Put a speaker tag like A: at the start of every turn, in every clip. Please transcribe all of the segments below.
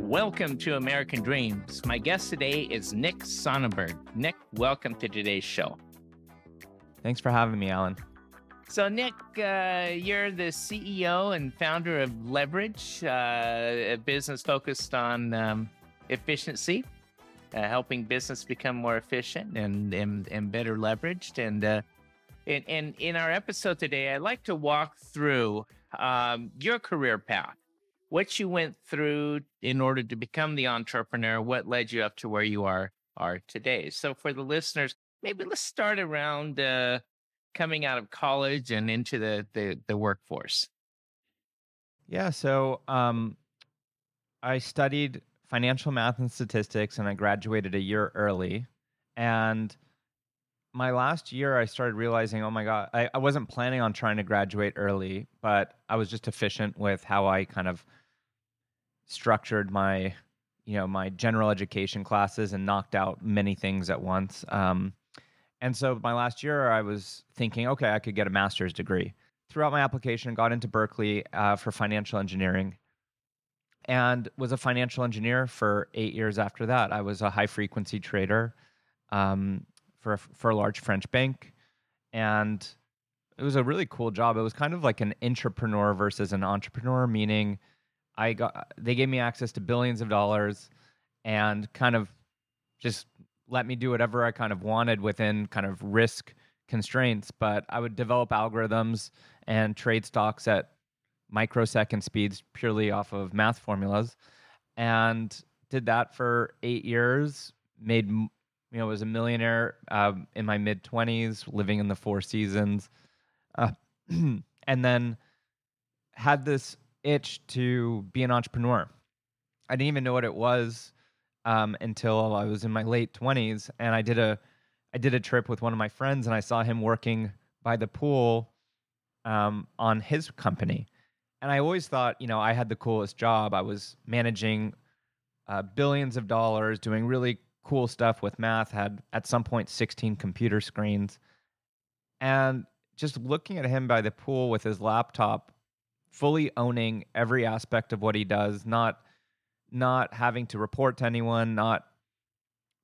A: Welcome to American Dreams. My guest today is Nick Sonnenberg. Nick, welcome to today's show.
B: Thanks for having me, Alan.
A: So, Nick, uh, you're the CEO and founder of Leverage, uh, a business focused on um, efficiency, uh, helping business become more efficient and and, and better leveraged. And uh, in, in in our episode today, I'd like to walk through um, your career path what you went through in order to become the entrepreneur, what led you up to where you are are today. So for the listeners, maybe let's start around uh, coming out of college and into the the, the workforce.
B: Yeah, so um, I studied financial math and statistics, and I graduated a year early. And my last year, I started realizing, oh my God, I, I wasn't planning on trying to graduate early, but I was just efficient with how I kind of structured my you know my general education classes and knocked out many things at once. Um, and so my last year i was thinking okay i could get a master's degree. Throughout my application got into berkeley uh, for financial engineering and was a financial engineer for eight years after that. I was a high frequency trader um, for, a, for a large french bank and it was a really cool job. It was kind of like an intrapreneur versus an entrepreneur meaning I got they gave me access to billions of dollars and kind of just let me do whatever I kind of wanted within kind of risk constraints. But I would develop algorithms and trade stocks at microsecond speeds purely off of math formulas, and did that for eight years. Made you know was a millionaire uh, in my mid twenties, living in the Four Seasons, uh, and then had this itch to be an entrepreneur. I didn't even know what it was um, until I was in my late twenties, and I did a I did a trip with one of my friends, and I saw him working by the pool um, on his company. And I always thought, you know, I had the coolest job. I was managing uh, billions of dollars, doing really cool stuff with math. Had at some point 16 computer screens, and just looking at him by the pool with his laptop fully owning every aspect of what he does, not not having to report to anyone, not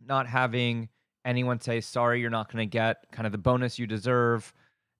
B: not having anyone say sorry you're not going to get kind of the bonus you deserve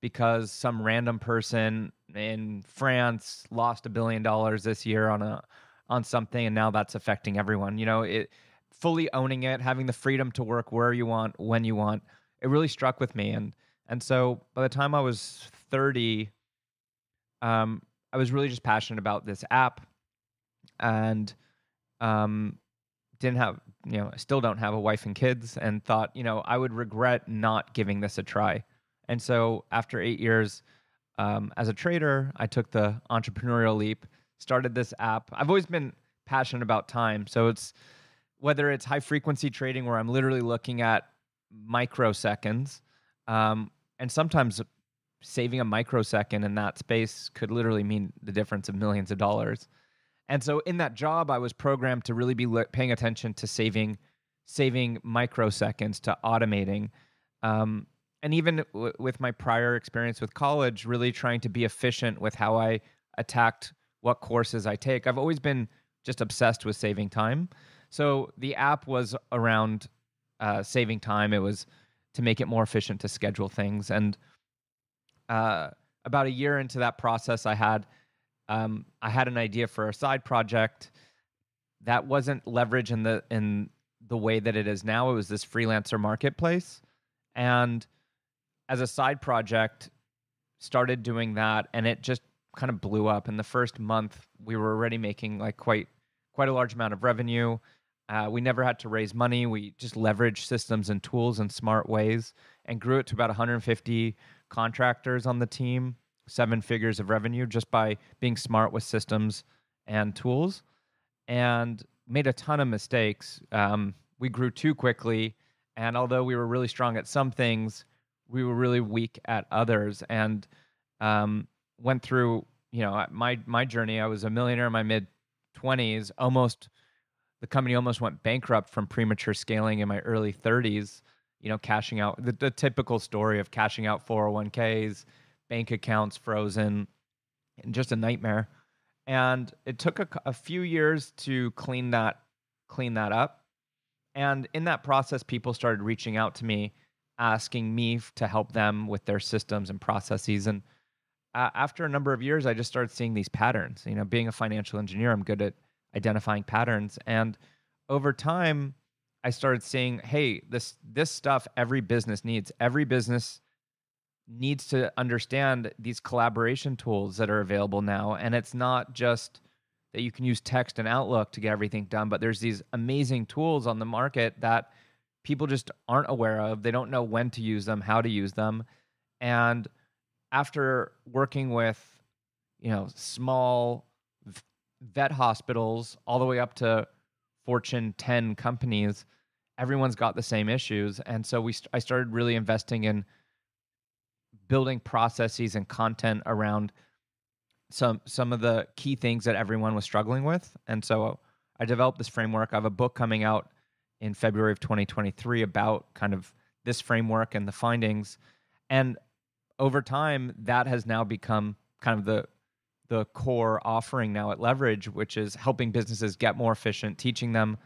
B: because some random person in France lost a billion dollars this year on a on something and now that's affecting everyone. You know, it fully owning it, having the freedom to work where you want, when you want. It really struck with me and and so by the time I was 30 um I was really just passionate about this app and um, didn't have, you know, I still don't have a wife and kids and thought, you know, I would regret not giving this a try. And so after eight years um, as a trader, I took the entrepreneurial leap, started this app. I've always been passionate about time. So it's whether it's high frequency trading where I'm literally looking at microseconds um, and sometimes saving a microsecond in that space could literally mean the difference of millions of dollars. And so in that job, I was programmed to really be paying attention to saving saving microseconds to automating. Um, and even w- with my prior experience with college, really trying to be efficient with how I attacked what courses I take. I've always been just obsessed with saving time. So the app was around uh, saving time. It was to make it more efficient to schedule things. And uh, about a year into that process, I had um, I had an idea for a side project that wasn't leverage in the in the way that it is now. It was this freelancer marketplace, and as a side project, started doing that, and it just kind of blew up. In the first month, we were already making like quite quite a large amount of revenue. Uh, we never had to raise money. We just leveraged systems and tools in smart ways and grew it to about 150 contractors on the team, seven figures of revenue just by being smart with systems and tools, and made a ton of mistakes. Um, we grew too quickly, and although we were really strong at some things, we were really weak at others, and um, went through. You know, my my journey. I was a millionaire in my mid twenties, almost the company almost went bankrupt from premature scaling in my early 30s you know, cashing out the, the typical story of cashing out 401ks, bank accounts frozen, and just a nightmare. and it took a, a few years to clean that clean that up. And in that process, people started reaching out to me, asking me to help them with their systems and processes. And uh, after a number of years, I just started seeing these patterns. You know, being a financial engineer, I'm good at identifying patterns. And over time, I started seeing, hey, this this stuff every business needs. Every business needs to understand these collaboration tools that are available now. And it's not just that you can use text and Outlook to get everything done, but there's these amazing tools on the market that people just aren't aware of. They don't know when to use them, how to use them. And after working with, you know, small vet hospitals all the way up to Fortune 10 companies, everyone's got the same issues. And so we I started really investing in building processes and content around some some of the key things that everyone was struggling with. And so I developed this framework. I have a book coming out in February of 2023 about kind of this framework and the findings. And over time, that has now become kind of the the core offering now at Leverage, which is helping businesses get more efficient, teaching them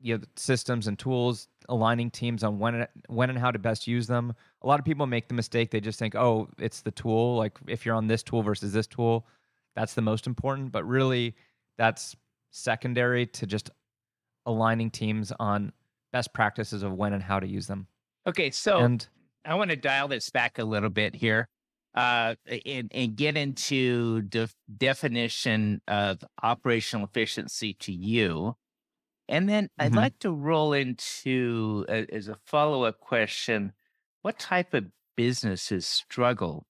B: you know systems and tools aligning teams on when when and how to best use them. A lot of people make the mistake they just think oh it's the tool like if you're on this tool versus this tool that's the most important. But really that's secondary to just aligning teams on best practices of when and how to use them.
A: Okay so and i want to dial this back a little bit here uh, and, and get into def- definition of operational efficiency to you and then I'd mm-hmm. like to roll into, uh, as a follow up question, what type of businesses struggle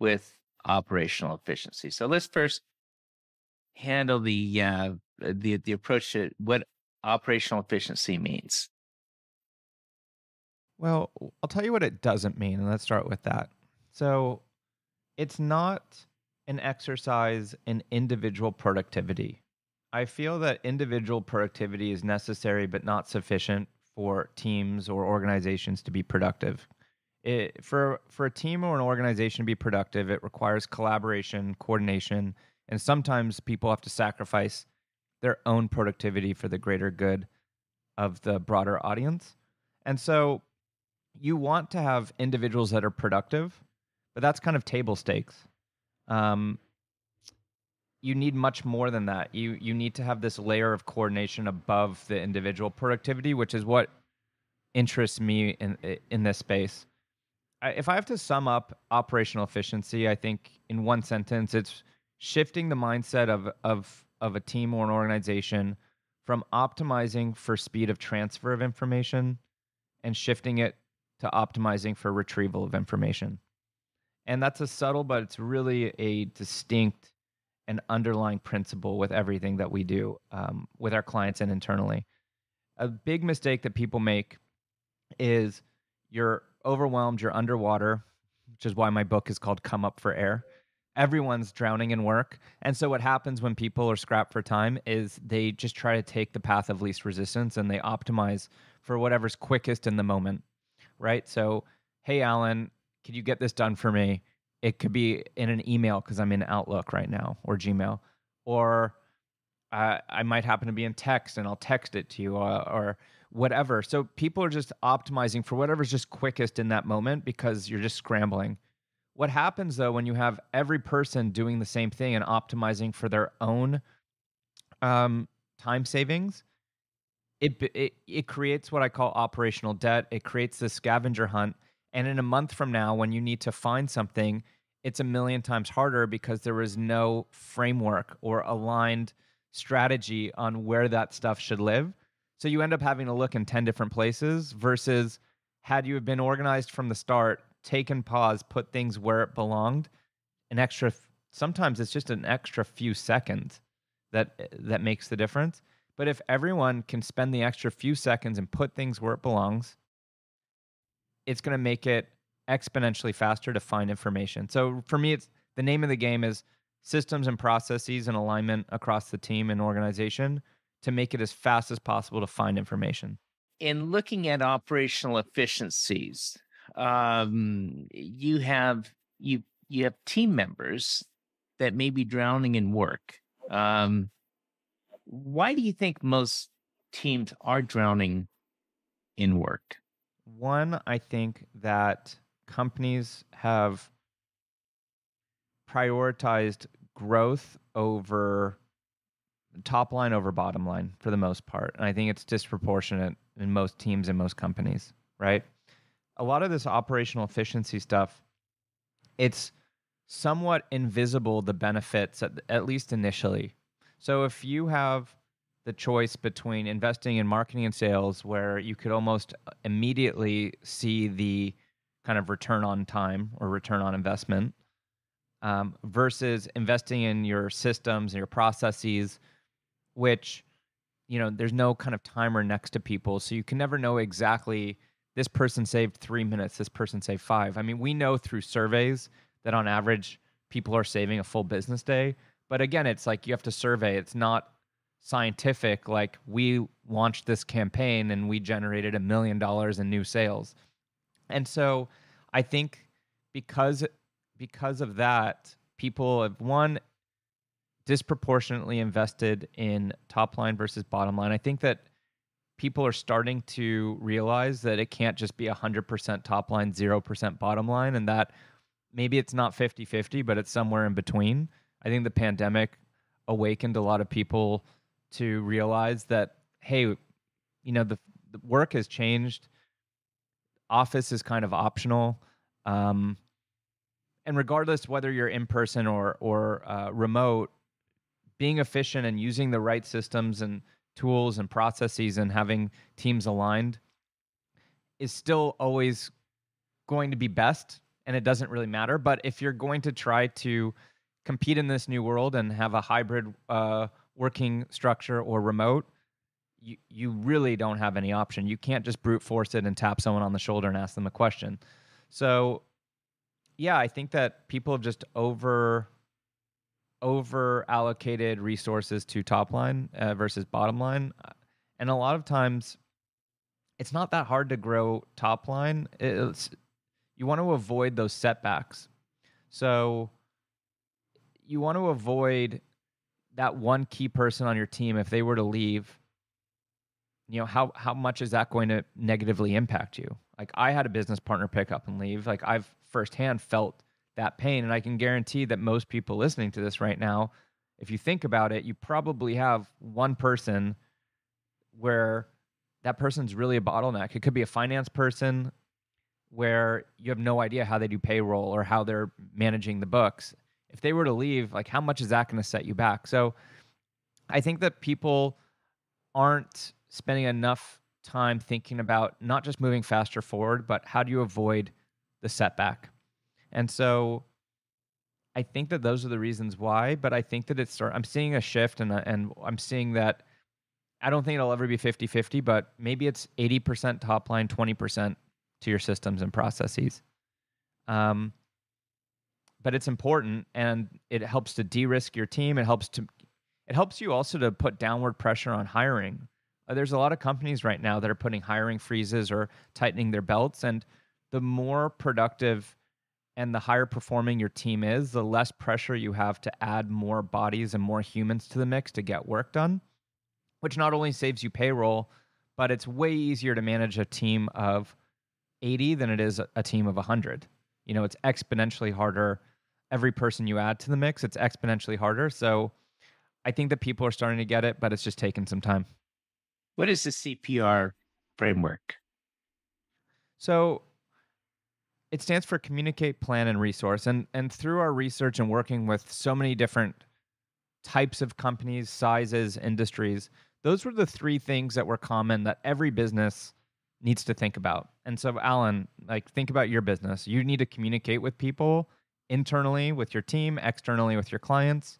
A: with operational efficiency? So let's first handle the uh, the the approach to what operational efficiency means.
B: Well, I'll tell you what it doesn't mean, and let's start with that. So, it's not an exercise in individual productivity. I feel that individual productivity is necessary but not sufficient for teams or organizations to be productive. It, for for a team or an organization to be productive, it requires collaboration, coordination, and sometimes people have to sacrifice their own productivity for the greater good of the broader audience. And so you want to have individuals that are productive, but that's kind of table stakes. Um, you need much more than that. You you need to have this layer of coordination above the individual productivity, which is what interests me in in this space. I, if I have to sum up operational efficiency, I think in one sentence, it's shifting the mindset of of of a team or an organization from optimizing for speed of transfer of information and shifting it to optimizing for retrieval of information. And that's a subtle, but it's really a distinct and underlying principle with everything that we do um, with our clients and internally. A big mistake that people make is you're overwhelmed, you're underwater, which is why my book is called Come Up for Air. Everyone's drowning in work. And so, what happens when people are scrapped for time is they just try to take the path of least resistance and they optimize for whatever's quickest in the moment, right? So, hey, Alan, could you get this done for me? It could be in an email because I'm in Outlook right now or Gmail, or uh, I might happen to be in text and I'll text it to you or, uh, or whatever. So people are just optimizing for whatever's just quickest in that moment because you're just scrambling. What happens though when you have every person doing the same thing and optimizing for their own um, time savings? It, it it creates what I call operational debt. It creates this scavenger hunt and in a month from now, when you need to find something, it's a million times harder because there is no framework or aligned strategy on where that stuff should live. So you end up having to look in 10 different places versus had you been organized from the start, taken pause, put things where it belonged, an extra sometimes it's just an extra few seconds that that makes the difference. But if everyone can spend the extra few seconds and put things where it belongs, it's going to make it exponentially faster to find information. So for me, it's the name of the game is systems and processes and alignment across the team and organization to make it as fast as possible to find information.
A: In looking at operational efficiencies, um, you have you you have team members that may be drowning in work. Um, why do you think most teams are drowning in work?
B: One, I think that companies have prioritized growth over top line over bottom line for the most part. And I think it's disproportionate in most teams and most companies, right? A lot of this operational efficiency stuff, it's somewhat invisible the benefits at, at least initially. So if you have the choice between investing in marketing and sales where you could almost immediately see the kind of return on time or return on investment um, versus investing in your systems and your processes which you know there's no kind of timer next to people. So you can never know exactly this person saved three minutes this person saved five. I mean we know through surveys that on average people are saving a full business day. But again it's like you have to survey. It's not scientific like we launched this campaign and we generated a million dollars in new sales and so i think because because of that people have one disproportionately invested in top line versus bottom line. I think that people are starting to realize that it can't just be 100% top line, 0% bottom line, and that maybe it's not 50 50, but it's somewhere in between. I think the pandemic awakened a lot of people to realize that, hey, you know, the, the work has changed. Office is kind of optional. Um, and regardless whether you're in person or or uh, remote, being efficient and using the right systems and tools and processes and having teams aligned is still always going to be best and it doesn't really matter but if you're going to try to compete in this new world and have a hybrid uh, working structure or remote you, you really don't have any option you can't just brute force it and tap someone on the shoulder and ask them a question so yeah i think that people have just over over allocated resources to top line uh, versus bottom line. And a lot of times it's not that hard to grow top line. It's you want to avoid those setbacks. So you want to avoid that one key person on your team if they were to leave you know how how much is that going to negatively impact you like i had a business partner pick up and leave like i've firsthand felt that pain. And I can guarantee that most people listening to this right now, if you think about it, you probably have one person where that person's really a bottleneck. It could be a finance person where you have no idea how they do payroll or how they're managing the books. If they were to leave, like how much is that going to set you back? So I think that people aren't spending enough time thinking about not just moving faster forward, but how do you avoid the setback? And so I think that those are the reasons why, but I think that it's I'm seeing a shift and and I'm seeing that I don't think it'll ever be 50-50, but maybe it's 80% top line, 20% to your systems and processes. Um but it's important and it helps to de-risk your team. It helps to it helps you also to put downward pressure on hiring. Uh, there's a lot of companies right now that are putting hiring freezes or tightening their belts and the more productive and the higher performing your team is, the less pressure you have to add more bodies and more humans to the mix to get work done, which not only saves you payroll, but it's way easier to manage a team of 80 than it is a team of 100. You know, it's exponentially harder. Every person you add to the mix, it's exponentially harder. So I think that people are starting to get it, but it's just taking some time.
A: What is the CPR framework?
B: So it stands for communicate, plan, and resource. And and through our research and working with so many different types of companies, sizes, industries, those were the three things that were common that every business needs to think about. And so, Alan, like think about your business. You need to communicate with people internally with your team, externally with your clients.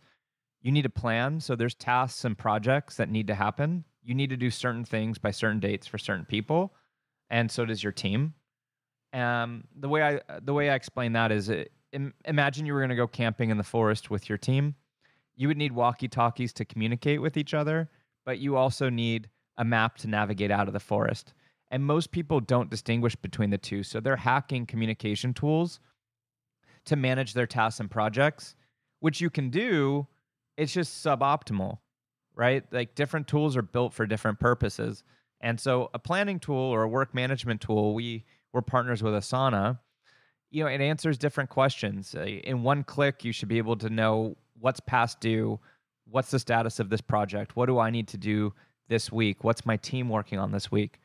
B: You need a plan. So there's tasks and projects that need to happen. You need to do certain things by certain dates for certain people. And so does your team. Um, the way I the way I explain that is, it, uh, Im- imagine you were going to go camping in the forest with your team. You would need walkie talkies to communicate with each other, but you also need a map to navigate out of the forest. And most people don't distinguish between the two, so they're hacking communication tools to manage their tasks and projects which you can do. It's just suboptimal, right? Like different tools are built for different purposes. And so a planning tool or a work management tool, we we're partners with Asana. You know, it answers different questions. Uh, in one click, you should be able to know what's past due, what's the status of this project, what do I need to do this week, what's my team working on this week.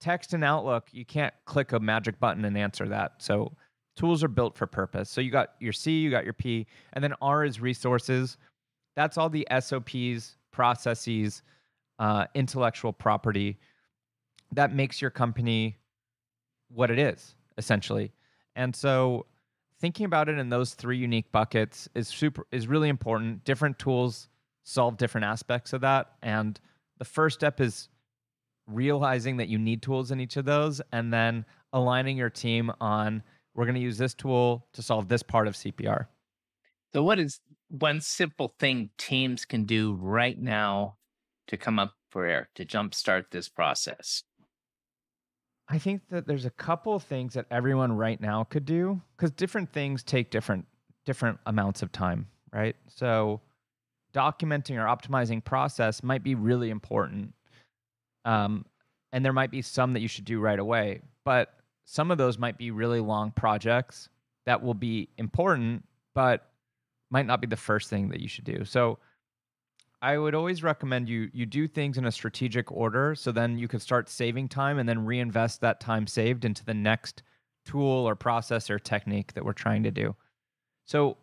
B: Text and Outlook, you can't click a magic button and answer that. So tools are built for purpose. So you got your C, you got your P, and then R is resources. That's all the SOPs, processes, uh, intellectual property that makes your company what it is essentially. And so thinking about it in those three unique buckets is super is really important. Different tools solve different aspects of that and the first step is realizing that you need tools in each of those and then aligning your team on we're going to use this tool to solve this part of CPR.
A: So what is one simple thing teams can do right now to come up for air to jumpstart this process?
B: I think that there's a couple of things that everyone right now could do because different things take different different amounts of time, right? So documenting or optimizing process might be really important. Um, and there might be some that you should do right away, but some of those might be really long projects that will be important, but might not be the first thing that you should do. So I would always recommend you you do things in a strategic order so then you can start saving time and then reinvest that time saved into the next tool or process or technique that we're trying to do. So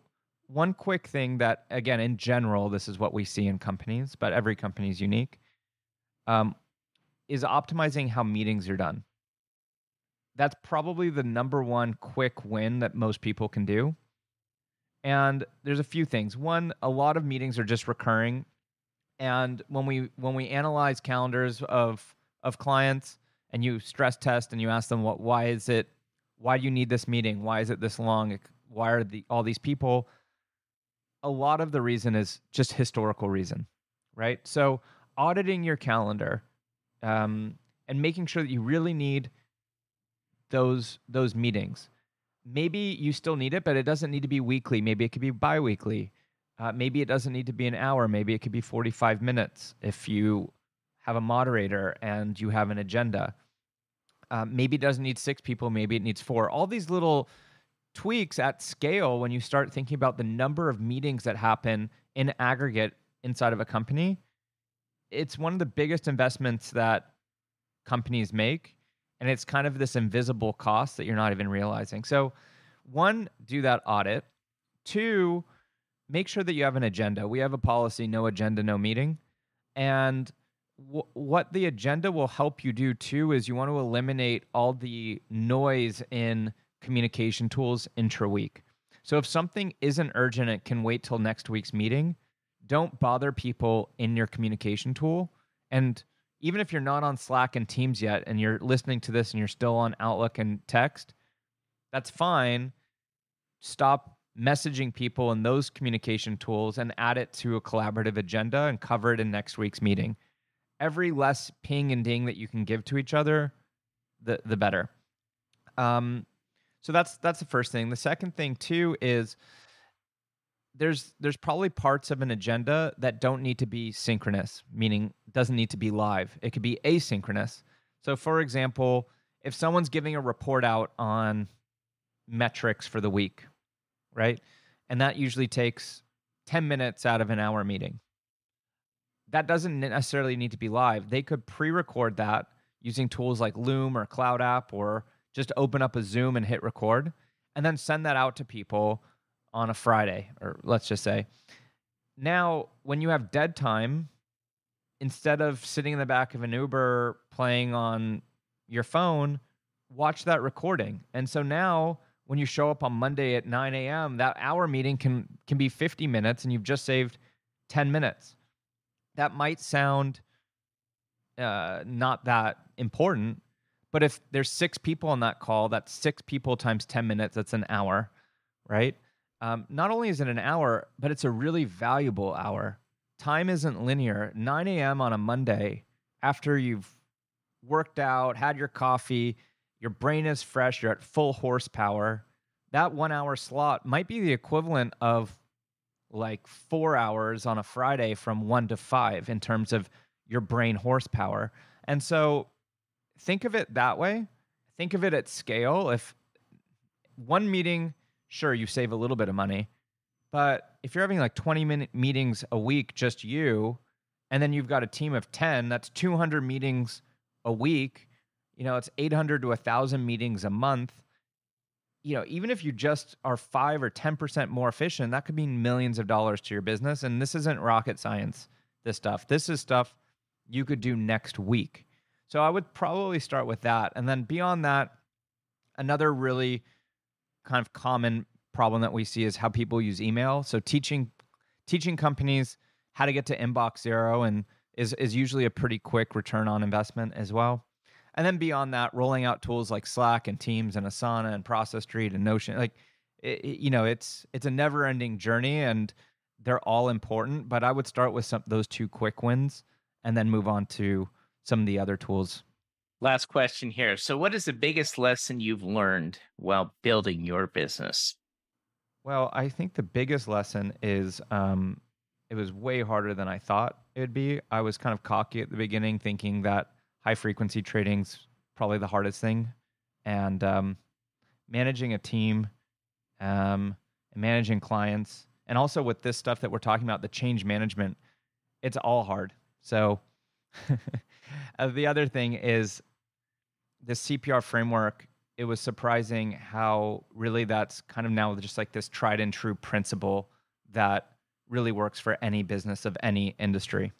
B: one quick thing that again in general this is what we see in companies, but every company is unique. Um, is optimizing how meetings are done. That's probably the number one quick win that most people can do. And there's a few things. One, a lot of meetings are just recurring. And when we when we analyze calendars of of clients and you stress test and you ask them what why is it why do you need this meeting? Why is it this long? Why are the all these people? A lot of the reason is just historical reason right? So auditing your calendar um, and making sure that you really need those those meetings maybe you still need it but it doesn't need to be weekly maybe it could be biweekly uh, maybe it doesn't need to be an hour. Maybe it could be 45 minutes if you have a moderator and you have an agenda. Uh, maybe it doesn't need six people. Maybe it needs four. All these little tweaks at scale when you start thinking about the number of meetings that happen in aggregate inside of a company. It's one of the biggest investments that companies make. And it's kind of this invisible cost that you're not even realizing. So, one, do that audit. Two, make sure that you have an agenda. We have a policy no agenda, no meeting. And w- what the agenda will help you do too is you want to eliminate all the noise in communication tools intra week. So if something isn't urgent, it can wait till next week's meeting. Don't bother people in your communication tool. And even if you're not on Slack and Teams yet and you're listening to this and you're still on Outlook and text, that's fine. Stop messaging people in those communication tools and add it to a collaborative agenda and cover it in next week's meeting. Every less ping and ding that you can give to each other, the the better. Um, so that's that's the first thing. The second thing too is there's there's probably parts of an agenda that don't need to be synchronous, meaning doesn't need to be live. It could be asynchronous. So for example, if someone's giving a report out on metrics for the week, right? And that usually takes 10 minutes out of an hour meeting. That doesn't necessarily need to be live. They could pre record that using tools like Loom or Cloud App or just open up a Zoom and hit record and then send that out to people on a Friday, or let's just say. Now, when you have dead time, instead of sitting in the back of an Uber playing on your phone, watch that recording. And so now when you show up on Monday at 9 a.m., that hour meeting can can be 50 minutes and you've just saved 10 minutes. That might sound uh, not that important, but if there's six people on that call, that's six people times 10 minutes, that's an hour, right? Um, not only is it an hour, but it's a really valuable hour. Time isn't linear. 9 a.m. on a Monday, after you've worked out, had your coffee, your brain is fresh, you're at full horsepower. That one hour slot might be the equivalent of like four hours on a Friday from one to five in terms of your brain horsepower. And so think of it that way. Think of it at scale. If one meeting, sure, you save a little bit of money. But if you're having like 20 minute meetings a week, just you, and then you've got a team of 10, that's 200 meetings a week. You know, it's 800 to 1,000 meetings a month. You know, even if you just are 5 or 10% more efficient, that could mean millions of dollars to your business. And this isn't rocket science, this stuff. This is stuff you could do next week. So I would probably start with that. And then beyond that, another really kind of common problem that we see is how people use email. So teaching teaching companies how to get to inbox zero and is is usually a pretty quick return on investment as well. And then beyond that, rolling out tools like Slack and Teams and Asana and Process Street and Notion, like it, you know, it's it's a never ending journey and they're all important. But I would start with some those two quick wins and then move on to some of the other tools.
A: Last question here. So, what is the biggest lesson you've learned while building your business?
B: Well, I think the biggest lesson is um, it was way harder than I thought it would be. I was kind of cocky at the beginning, thinking that high frequency trading's probably the hardest thing, and um, managing a team, um, and managing clients, and also with this stuff that we're talking about, the change management, it's all hard. So uh, the other thing is the CPR framework. It was surprising how really that's kind of now just like this tried and true principle that really works for any business of any industry.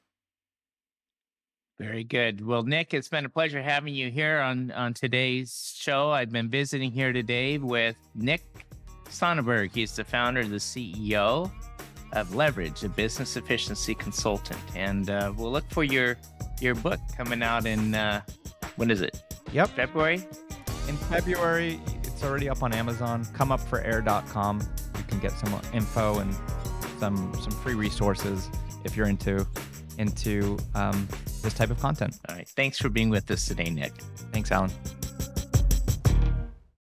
A: Very good. Well, Nick, it's been a pleasure having you here on on today's show. I've been visiting here today with Nick Sonnenberg. He's the founder, the CEO of Leverage, a business efficiency consultant. And uh, we'll look for your your book coming out in uh, when is it?
B: Yep,
A: February.
B: In February, it's already up on Amazon. Come up for Comeupforair.com. You can get some info and some some free resources if you're into into um, this type of content.
A: All right. Thanks for being with us today, Nick.
B: Thanks, Alan.